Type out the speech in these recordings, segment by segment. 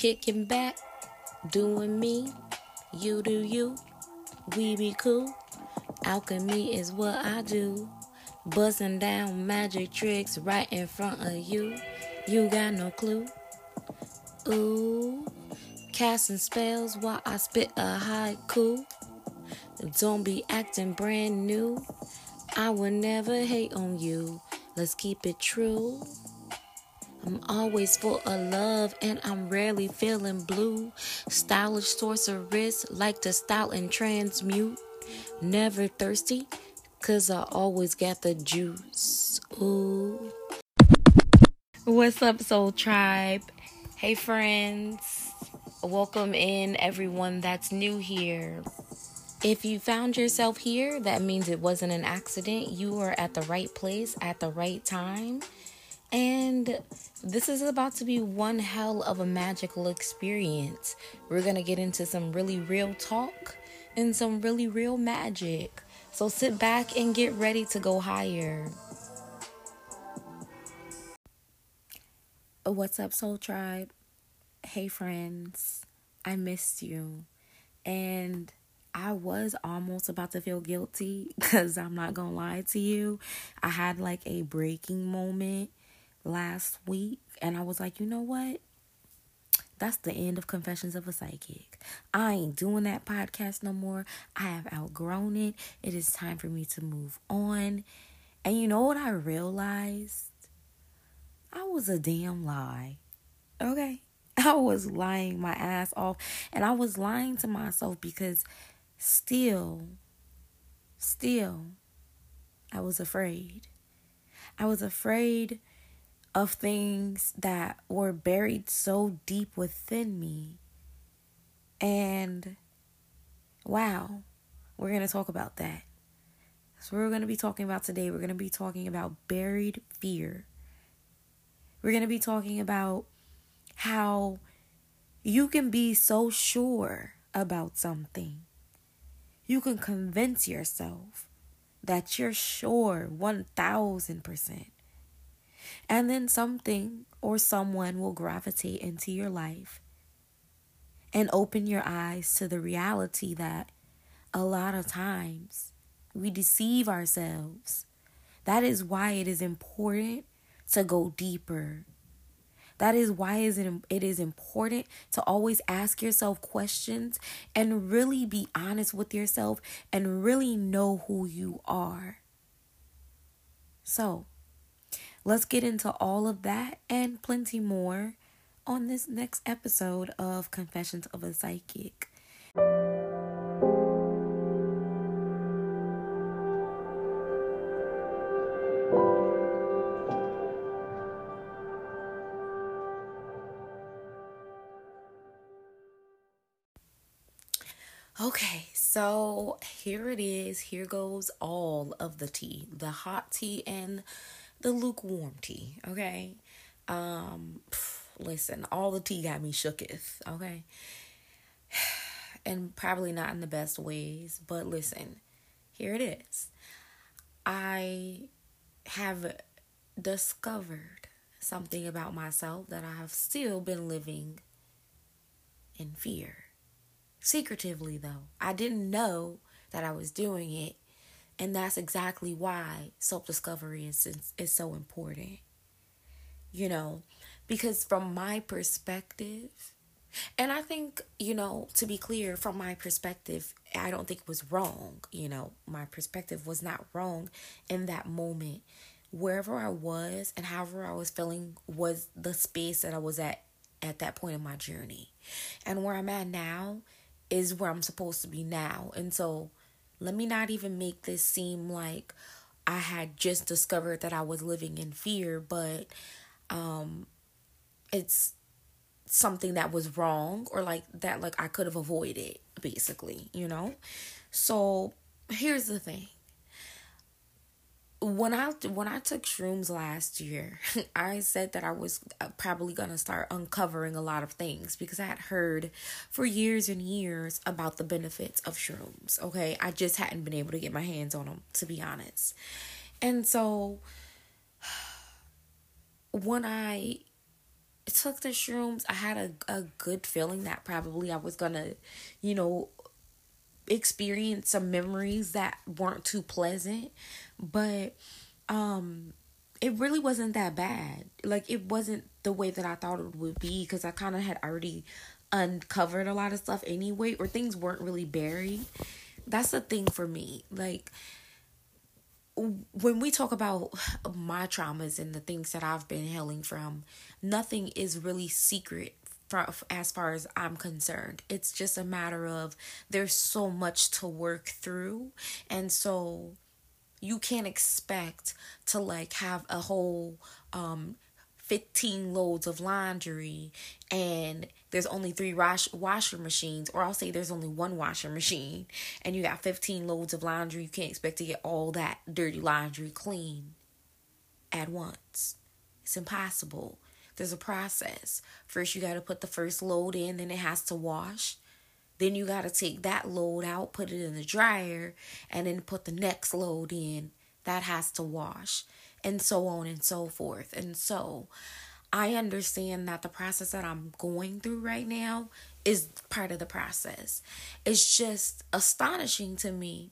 Kicking back, doing me, you do you, we be cool. Alchemy is what I do. Busting down magic tricks right in front of you. You got no clue. Ooh, casting spells while I spit a haiku. Don't be acting brand new. I will never hate on you. Let's keep it true. I'm always full of love and I'm rarely feeling blue. Stylish sorceress, like to style and transmute. Never thirsty, cause I always got the juice. Ooh. What's up, Soul Tribe? Hey, friends. Welcome in everyone that's new here. If you found yourself here, that means it wasn't an accident. You are at the right place at the right time. And this is about to be one hell of a magical experience. We're going to get into some really real talk and some really real magic. So sit back and get ready to go higher. What's up, Soul Tribe? Hey, friends. I missed you. And I was almost about to feel guilty because I'm not going to lie to you. I had like a breaking moment last week and I was like, you know what? That's the end of Confessions of a Psychic. I ain't doing that podcast no more. I have outgrown it. It is time for me to move on. And you know what I realized? I was a damn lie. Okay? I was lying my ass off. And I was lying to myself because still, still, I was afraid. I was afraid of things that were buried so deep within me. And wow, we're going to talk about that. So, we're going to be talking about today. We're going to be talking about buried fear. We're going to be talking about how you can be so sure about something. You can convince yourself that you're sure 1000% and then something or someone will gravitate into your life and open your eyes to the reality that a lot of times we deceive ourselves. That is why it is important to go deeper. That is why it is important to always ask yourself questions and really be honest with yourself and really know who you are. So, Let's get into all of that and plenty more on this next episode of Confessions of a Psychic. Okay, so here it is. Here goes all of the tea the hot tea and the lukewarm tea, okay? Um, listen, all the tea got me shooketh, okay? And probably not in the best ways, but listen, here it is. I have discovered something about myself that I have still been living in fear. Secretively, though. I didn't know that I was doing it and that's exactly why self discovery is, is, is so important. You know, because from my perspective, and I think, you know, to be clear, from my perspective, I don't think it was wrong. You know, my perspective was not wrong in that moment. Wherever I was and however I was feeling was the space that I was at at that point in my journey. And where I'm at now is where I'm supposed to be now. And so let me not even make this seem like I had just discovered that I was living in fear, but um it's something that was wrong or like that like I could have avoided basically, you know? So here's the thing when I when I took shrooms last year, I said that I was uh, probably going to start uncovering a lot of things because I had heard for years and years about the benefits of shrooms, okay? I just hadn't been able to get my hands on them to be honest. And so when I took the shrooms, I had a, a good feeling that probably I was gonna, you know, experience some memories that weren't too pleasant. But um it really wasn't that bad. Like it wasn't the way that I thought it would be because I kind of had already uncovered a lot of stuff anyway, or things weren't really buried. That's the thing for me. Like when we talk about my traumas and the things that I've been healing from, nothing is really secret as far as I'm concerned. It's just a matter of there's so much to work through. And so you can't expect to like have a whole um 15 loads of laundry and there's only three wash washer machines or I'll say there's only one washer machine and you got 15 loads of laundry you can't expect to get all that dirty laundry clean at once. It's impossible. There's a process. First you got to put the first load in then it has to wash then you got to take that load out put it in the dryer and then put the next load in that has to wash and so on and so forth. And so I understand that the process that I'm going through right now is part of the process. It's just astonishing to me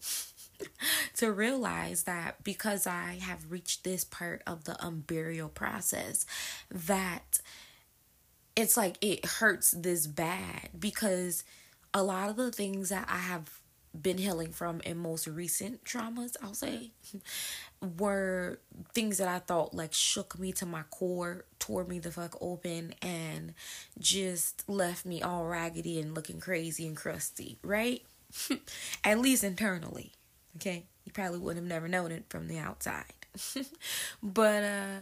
to realize that because I have reached this part of the unburial process, that it's like it hurts this bad because a lot of the things that I have been healing from in most recent traumas, I'll say, were things that I thought like shook me to my core, tore me the fuck open, and just left me all raggedy and looking crazy and crusty, right? At least internally. Okay? You probably would have never known it from the outside. but uh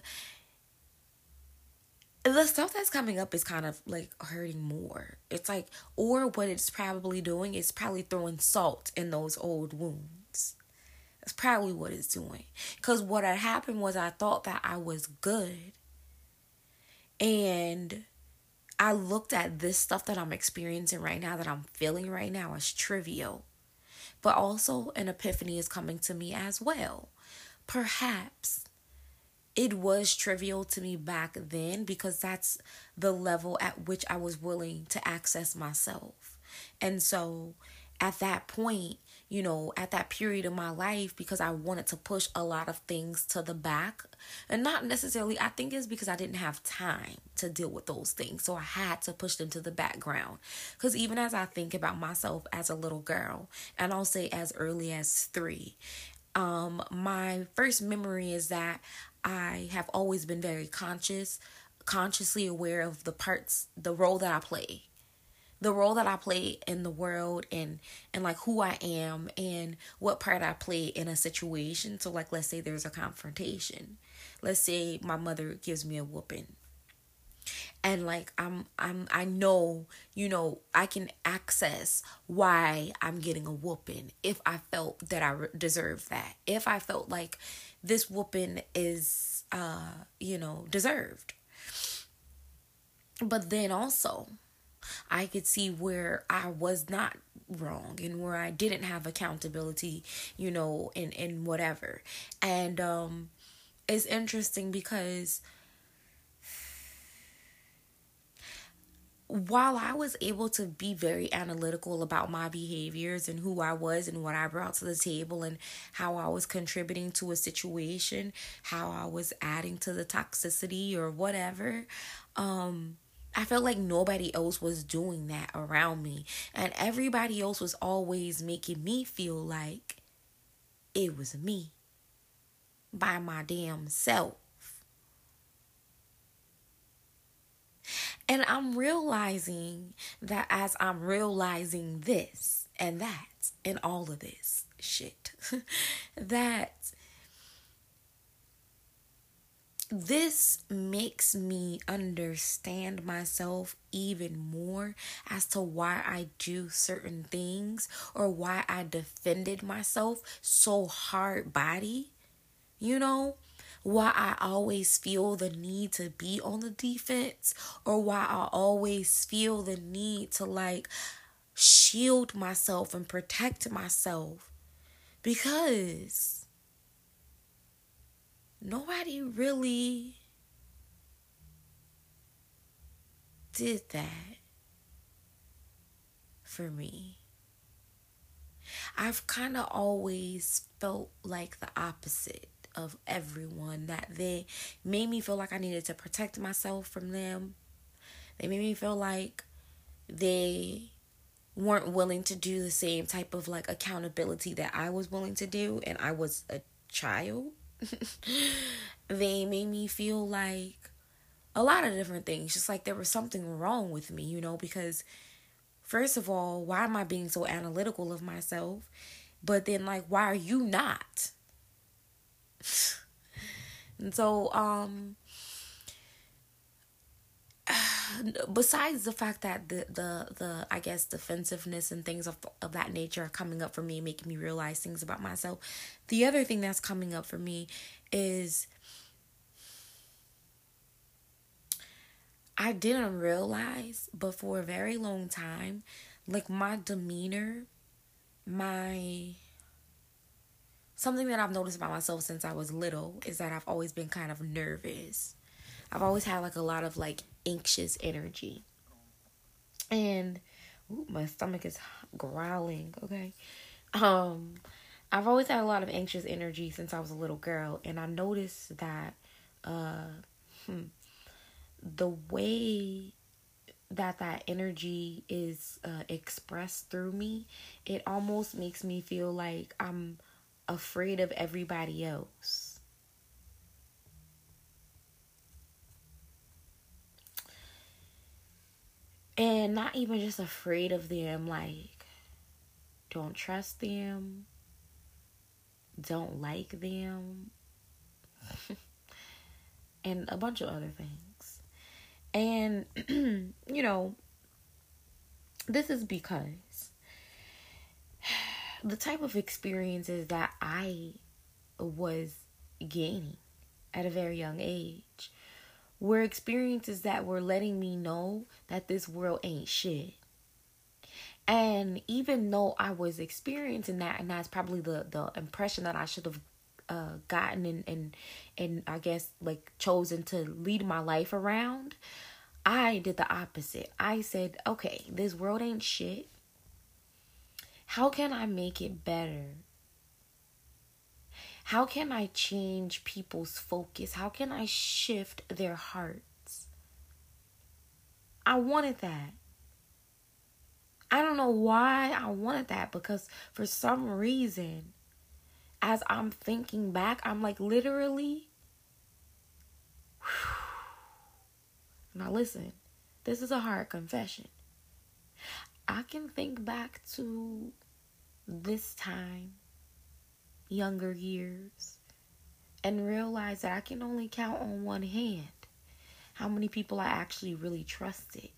the stuff that's coming up is kind of like hurting more. It's like, or what it's probably doing is probably throwing salt in those old wounds. That's probably what it's doing. Because what had happened was I thought that I was good. And I looked at this stuff that I'm experiencing right now, that I'm feeling right now, as trivial. But also, an epiphany is coming to me as well. Perhaps it was trivial to me back then because that's the level at which I was willing to access myself. And so at that point, you know, at that period of my life, because I wanted to push a lot of things to the back, and not necessarily, I think it's because I didn't have time to deal with those things. So I had to push them to the background. Because even as I think about myself as a little girl, and I'll say as early as three, um, my first memory is that I have always been very conscious, consciously aware of the parts, the role that I play, the role that I play in the world, and and like who I am and what part I play in a situation. So, like, let's say there's a confrontation. Let's say my mother gives me a whooping and like i'm i'm i know you know i can access why i'm getting a whooping if i felt that i deserve that if i felt like this whooping is uh you know deserved but then also I could see where I was not wrong and where I didn't have accountability, you know, in in whatever. And um it's interesting because while I was able to be very analytical about my behaviors and who I was and what I brought to the table and how I was contributing to a situation, how I was adding to the toxicity or whatever, um, I felt like nobody else was doing that around me. And everybody else was always making me feel like it was me by my damn self. And I'm realizing that as I'm realizing this and that and all of this shit, that this makes me understand myself even more as to why I do certain things or why I defended myself so hard body. You know, why I always feel the need to be on the defense or why I always feel the need to like shield myself and protect myself because nobody really did that for me. I've kind of always felt like the opposite of everyone that they made me feel like I needed to protect myself from them. They made me feel like they weren't willing to do the same type of like accountability that I was willing to do and I was a child. they made me feel like a lot of different things, just like there was something wrong with me, you know, because first of all, why am I being so analytical of myself? But then like why are you not? And so um besides the fact that the the the I guess defensiveness and things of of that nature are coming up for me, making me realize things about myself. The other thing that's coming up for me is I didn't realize, but for a very long time, like my demeanor, my something that I've noticed about myself since I was little is that I've always been kind of nervous. I've always had like a lot of like anxious energy. And ooh, my stomach is growling, okay? Um I've always had a lot of anxious energy since I was a little girl and I noticed that uh hmm, the way that that energy is uh, expressed through me, it almost makes me feel like I'm afraid of everybody else. And not even just afraid of them, like, don't trust them, don't like them, and a bunch of other things. And, you know, this is because the type of experiences that I was gaining at a very young age were experiences that were letting me know that this world ain't shit. And even though I was experiencing that, and that's probably the the impression that I should have uh, gotten and and and I guess like chosen to lead my life around, I did the opposite. I said, okay, this world ain't shit. How can I make it better? How can I change people's focus? How can I shift their hearts? I wanted that. I don't know why I wanted that because for some reason, as I'm thinking back, I'm like literally. Now, listen, this is a hard confession. I can think back to this time younger years and realize that I can only count on one hand how many people I actually really trusted.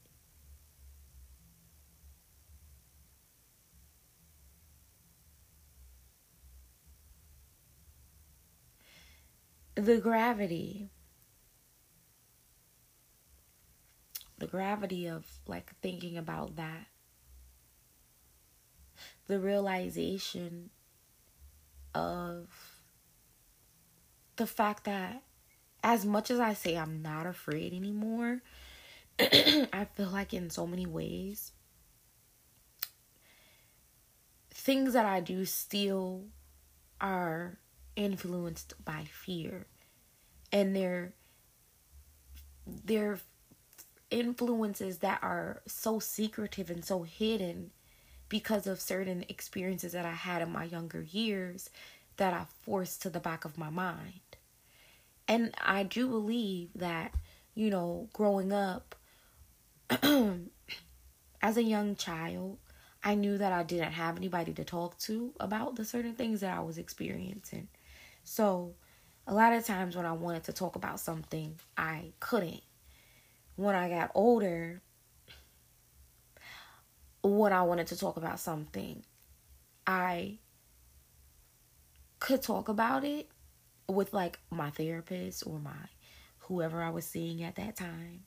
The gravity, the gravity of like thinking about that, the realization of the fact that as much as I say I'm not afraid anymore, I feel like in so many ways, things that I do still are influenced by fear. And they're they're influences that are so secretive and so hidden because of certain experiences that I had in my younger years that I forced to the back of my mind. And I do believe that, you know, growing up as a young child, I knew that I didn't have anybody to talk to about the certain things that I was experiencing. So, a lot of times when I wanted to talk about something, I couldn't. When I got older, when I wanted to talk about something, I could talk about it with like my therapist or my whoever I was seeing at that time.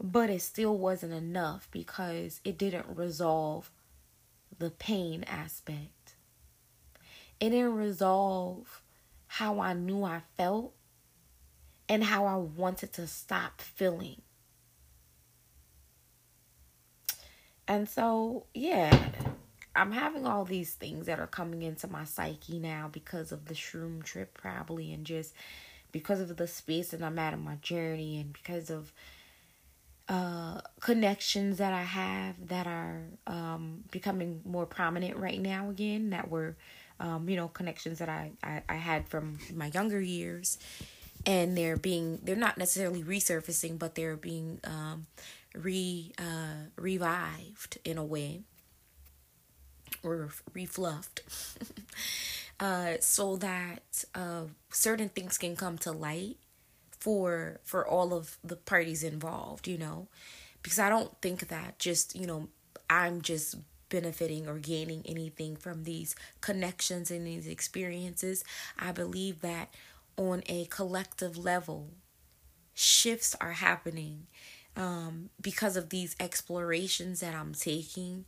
But it still wasn't enough because it didn't resolve the pain aspect. It didn't resolve how I knew I felt and how I wanted to stop feeling. And so, yeah, I'm having all these things that are coming into my psyche now because of the shroom trip, probably, and just because of the space that I'm at in my journey, and because of uh, connections that I have that are um, becoming more prominent right now again, that were, um, you know, connections that I, I, I had from my younger years. And they're being, they're not necessarily resurfacing, but they're being um, re uh, revived in a way or refluffed. Uh, so that uh, certain things can come to light for for all of the parties involved you know? Because i don't think that just you know i'm just benefiting or gaining anything from these connections and these experiences. I believe that on a collective level shifts are happening um, because of these explorations that I'm taking.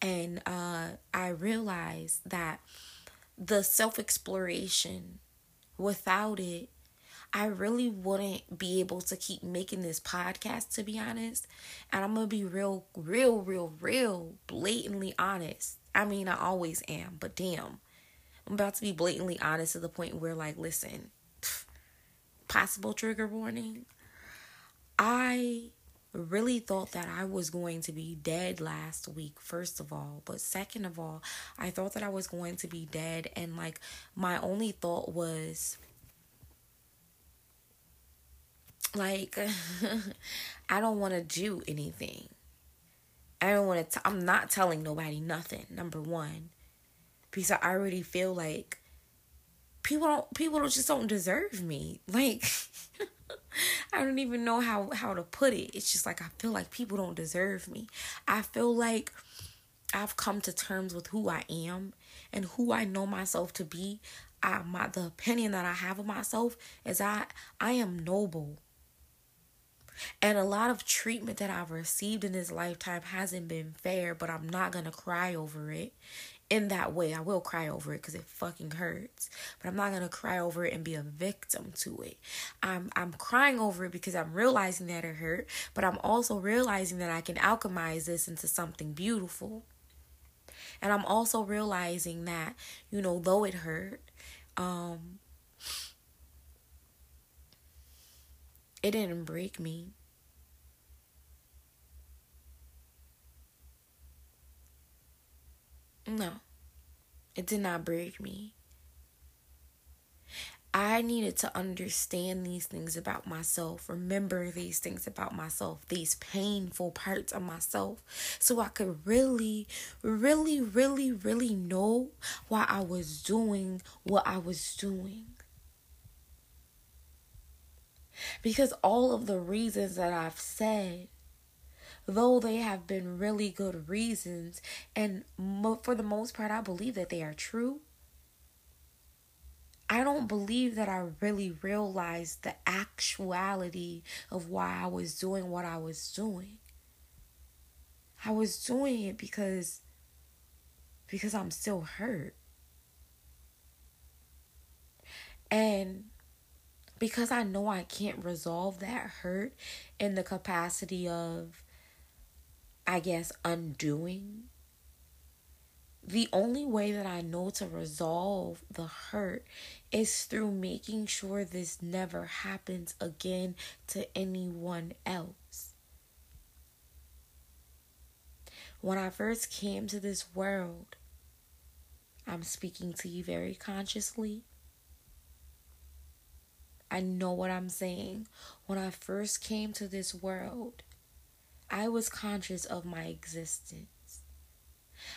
And uh, I realize that the self exploration, without it, I really wouldn't be able to keep making this podcast, to be honest. And I'm going to be real, real, real, real blatantly honest. I mean, I always am, but damn. I'm about to be blatantly honest to the point where, like, listen, possible trigger warning. I really thought that I was going to be dead last week, first of all. But second of all, I thought that I was going to be dead. And like, my only thought was, like, I don't want to do anything. I don't want to, I'm not telling nobody nothing, number one. Because I already feel like people don't, people don't just don't deserve me. Like, I don't even know how how to put it. It's just like I feel like people don't deserve me. I feel like I've come to terms with who I am and who I know myself to be. I my the opinion that I have of myself is I I am noble. And a lot of treatment that I've received in this lifetime hasn't been fair, but I'm not going to cry over it in that way. I will cry over it because it fucking hurts. But I'm not gonna cry over it and be a victim to it. I'm I'm crying over it because I'm realizing that it hurt, but I'm also realizing that I can alchemize this into something beautiful. And I'm also realizing that, you know, though it hurt, um it didn't break me. No, it did not break me. I needed to understand these things about myself, remember these things about myself, these painful parts of myself, so I could really, really, really, really know why I was doing what I was doing. Because all of the reasons that I've said though they have been really good reasons, and mo- for the most part, I believe that they are true. I don't believe that I really realized the actuality of why I was doing what I was doing. I was doing it because because I'm still hurt. And because I know I can't resolve that hurt in the capacity of I guess, undoing. The only way that I know to resolve the hurt is through making sure this never happens again to anyone else. When I first came to this world, I'm speaking to you very consciously. I know what I'm saying. When I first came to this world, I was conscious of my existence.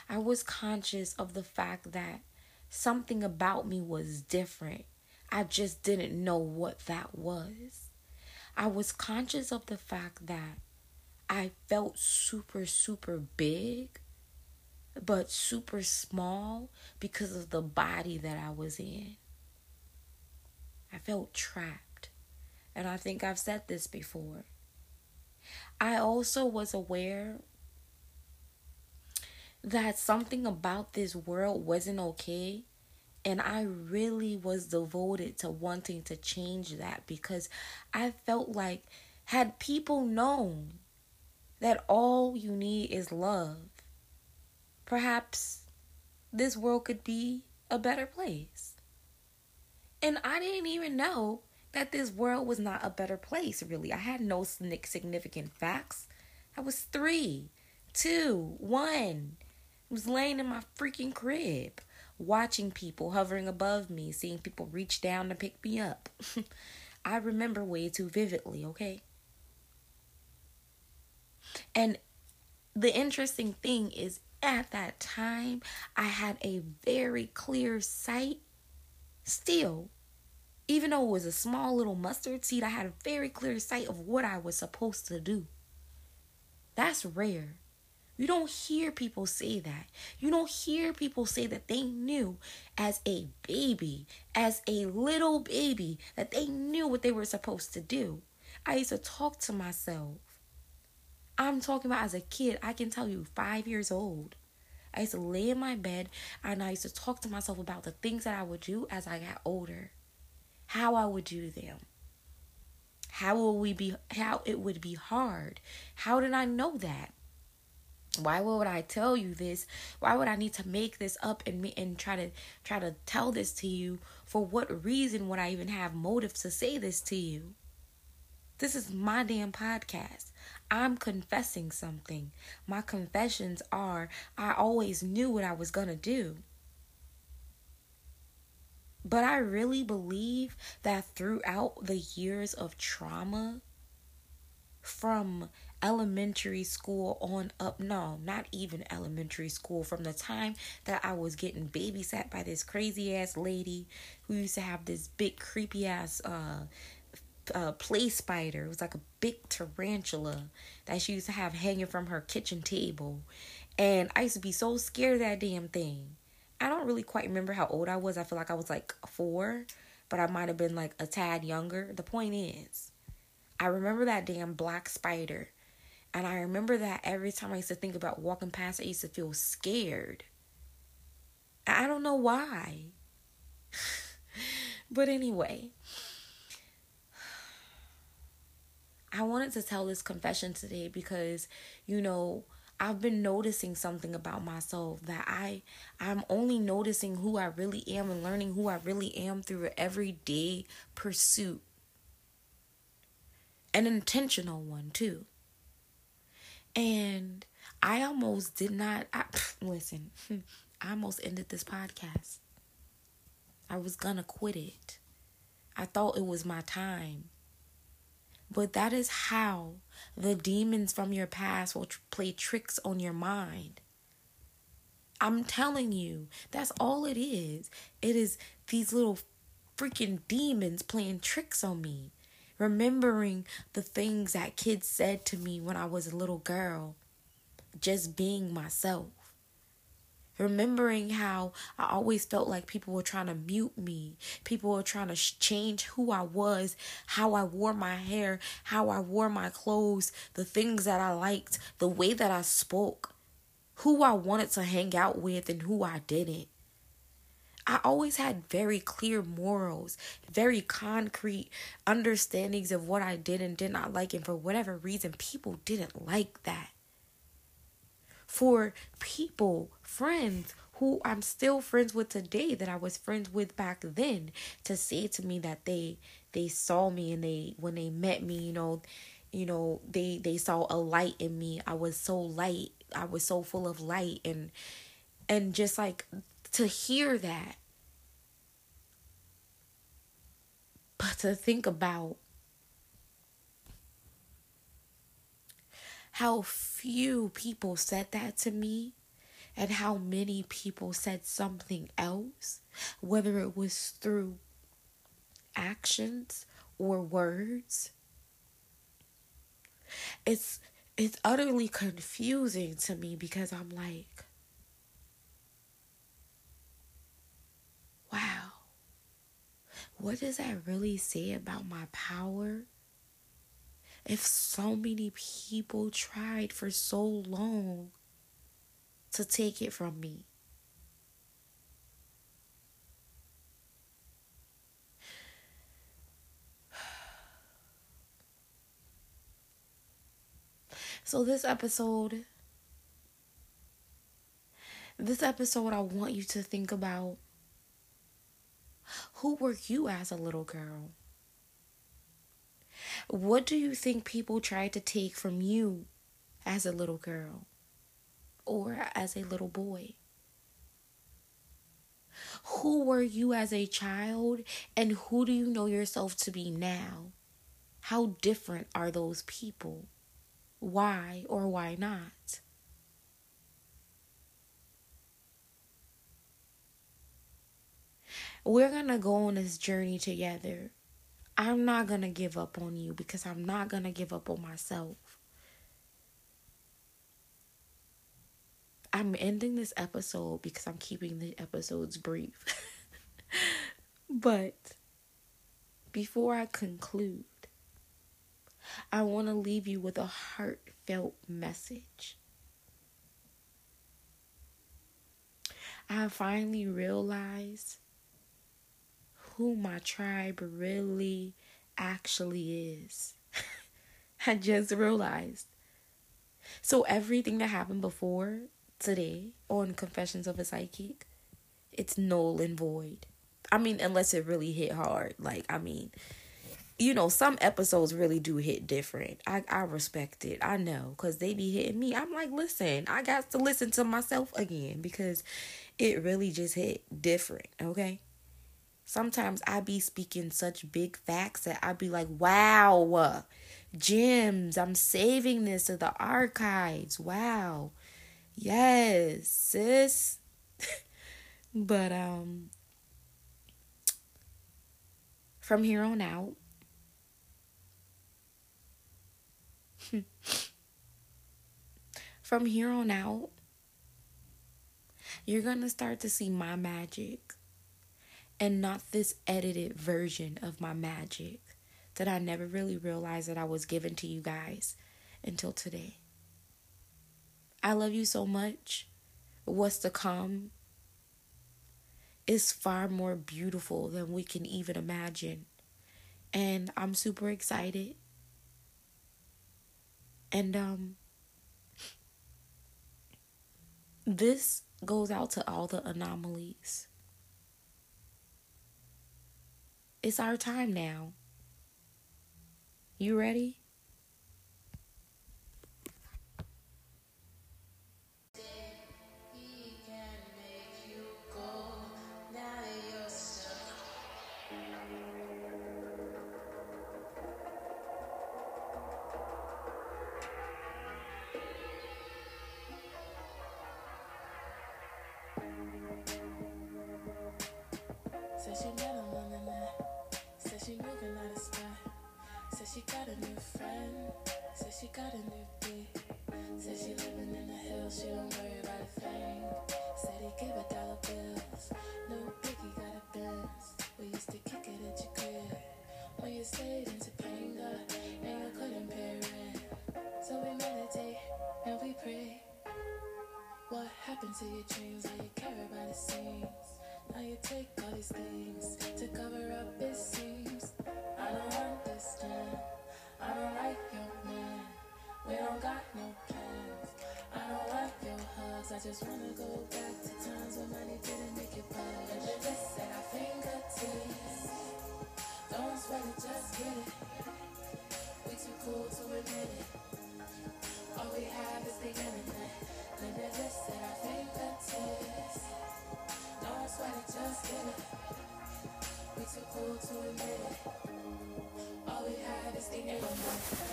I was conscious of the fact that something about me was different. I just didn't know what that was. I was conscious of the fact that I felt super, super big, but super small because of the body that I was in. I felt trapped. And I think I've said this before. I also was aware that something about this world wasn't okay. And I really was devoted to wanting to change that because I felt like, had people known that all you need is love, perhaps this world could be a better place. And I didn't even know that this world was not a better place, really. I had no significant facts. I was three, two, one. I was laying in my freaking crib, watching people hovering above me, seeing people reach down to pick me up. I remember way too vividly, okay? And the interesting thing is, at that time, I had a very clear sight still. Even though it was a small little mustard seed, I had a very clear sight of what I was supposed to do. That's rare. You don't hear people say that. You don't hear people say that they knew as a baby, as a little baby, that they knew what they were supposed to do. I used to talk to myself. I'm talking about as a kid, I can tell you, five years old. I used to lay in my bed and I used to talk to myself about the things that I would do as I got older, how I would do them, how will we be, how it would be hard. How did I know that? Why would I tell you this? Why would I need to make this up and and try to try to tell this to you? For what reason would I even have motive to say this to you? This is my damn podcast. I'm confessing something. My confessions are I always knew what I was going to do. But I really believe that throughout the years of trauma, from elementary school on up, no, not even elementary school, from the time that I was getting babysat by this crazy ass lady who used to have this big creepy ass uh uh, play spider. It was like a big tarantula that she used to have hanging from her kitchen table. And I used to be so scared of that damn thing. I don't really quite remember how old I was. I feel like I was like four, but I might have been like a tad younger. The point is, I remember that damn black spider. And I remember that every time I used to think about walking past I used to feel scared. I don't know why. but anyway, I wanted to tell this confession today because, you know, I've been noticing something about myself that I I'm only noticing who I really am and learning who I really am through everyday pursuit. An intentional one too. And I almost did not I, listen. I almost ended this podcast. I was gonna quit it. I thought it was my time. But that is how the demons from your past will tr- play tricks on your mind. I'm telling you, that's all it is. It is these little freaking demons playing tricks on me. Remembering the things that kids said to me when I was a little girl. Just being myself. Remembering how I always felt like people were trying to mute me. People were trying to change who I was, how I wore my hair, how I wore my clothes, the things that I liked, the way that I spoke, who I wanted to hang out with, and who I didn't. I always had very clear morals, very concrete understandings of what I did and did not like, and for whatever reason, people didn't like that for people, friends who I'm still friends with today that I was friends with back then to say to me that they they saw me and they when they met me, you know, you know, they they saw a light in me. I was so light. I was so full of light and and just like to hear that but to think about how few people said that to me and how many people said something else, whether it was through actions or words. It's it's utterly confusing to me because I'm like wow. What does that really say about my power? If so many people tried for so long to take it from me? So, this episode This episode, I want you to think about who were you as a little girl? What do you think people tried to take from you as a little girl or as a little boy? Who were you as a child and who do you know yourself to be now? How different are those people? Why or why not? We're going to go on this journey together. I'm not going to give up on you because I'm not going to give up on myself. I'm ending this episode because I'm keeping the episodes brief. but before I conclude, I want to leave you with a heartfelt message. I finally realized who my tribe really actually is. I just realized. So everything that happened before today on Confessions of a Psychic, it's null and void. I mean, unless it really hit hard. Like, I mean, you know, some episodes really do hit different. I, I respect it. I know because they be hitting me. I'm like, listen, I got to listen to myself again because it really just hit different. Okay. Sometimes I be speaking such big facts that I be like, wow, gems. I'm saving this to the archives. Wow. Yes, sis. but um from here on out from here on out you're going to start to see my magic and not this edited version of my magic that I never really realized that I was given to you guys until today. I love you so much. What's to come is far more beautiful than we can even imagine. And I'm super excited. And um this goes out to all the anomalies. It's our time now. You ready? She got a new beat. Says she living in the hills. She don't worry about a thing. Said he give her dollar bills. No biggie got a Benz. We used to kick it at your crib when you stayed in Topanga and you couldn't pay rent. So we meditate and we pray. What happened to your dreams? All you care about the scenes? Now you take all these things just wanna go back to times when money didn't make you buzz. And the list at our fingertips. Don't sweat it, just get it. We too cool to admit it. All we have is the internet. Limitless at our fingertips. Don't sweat it, just get it. We too cool to admit it. All we have is the internet.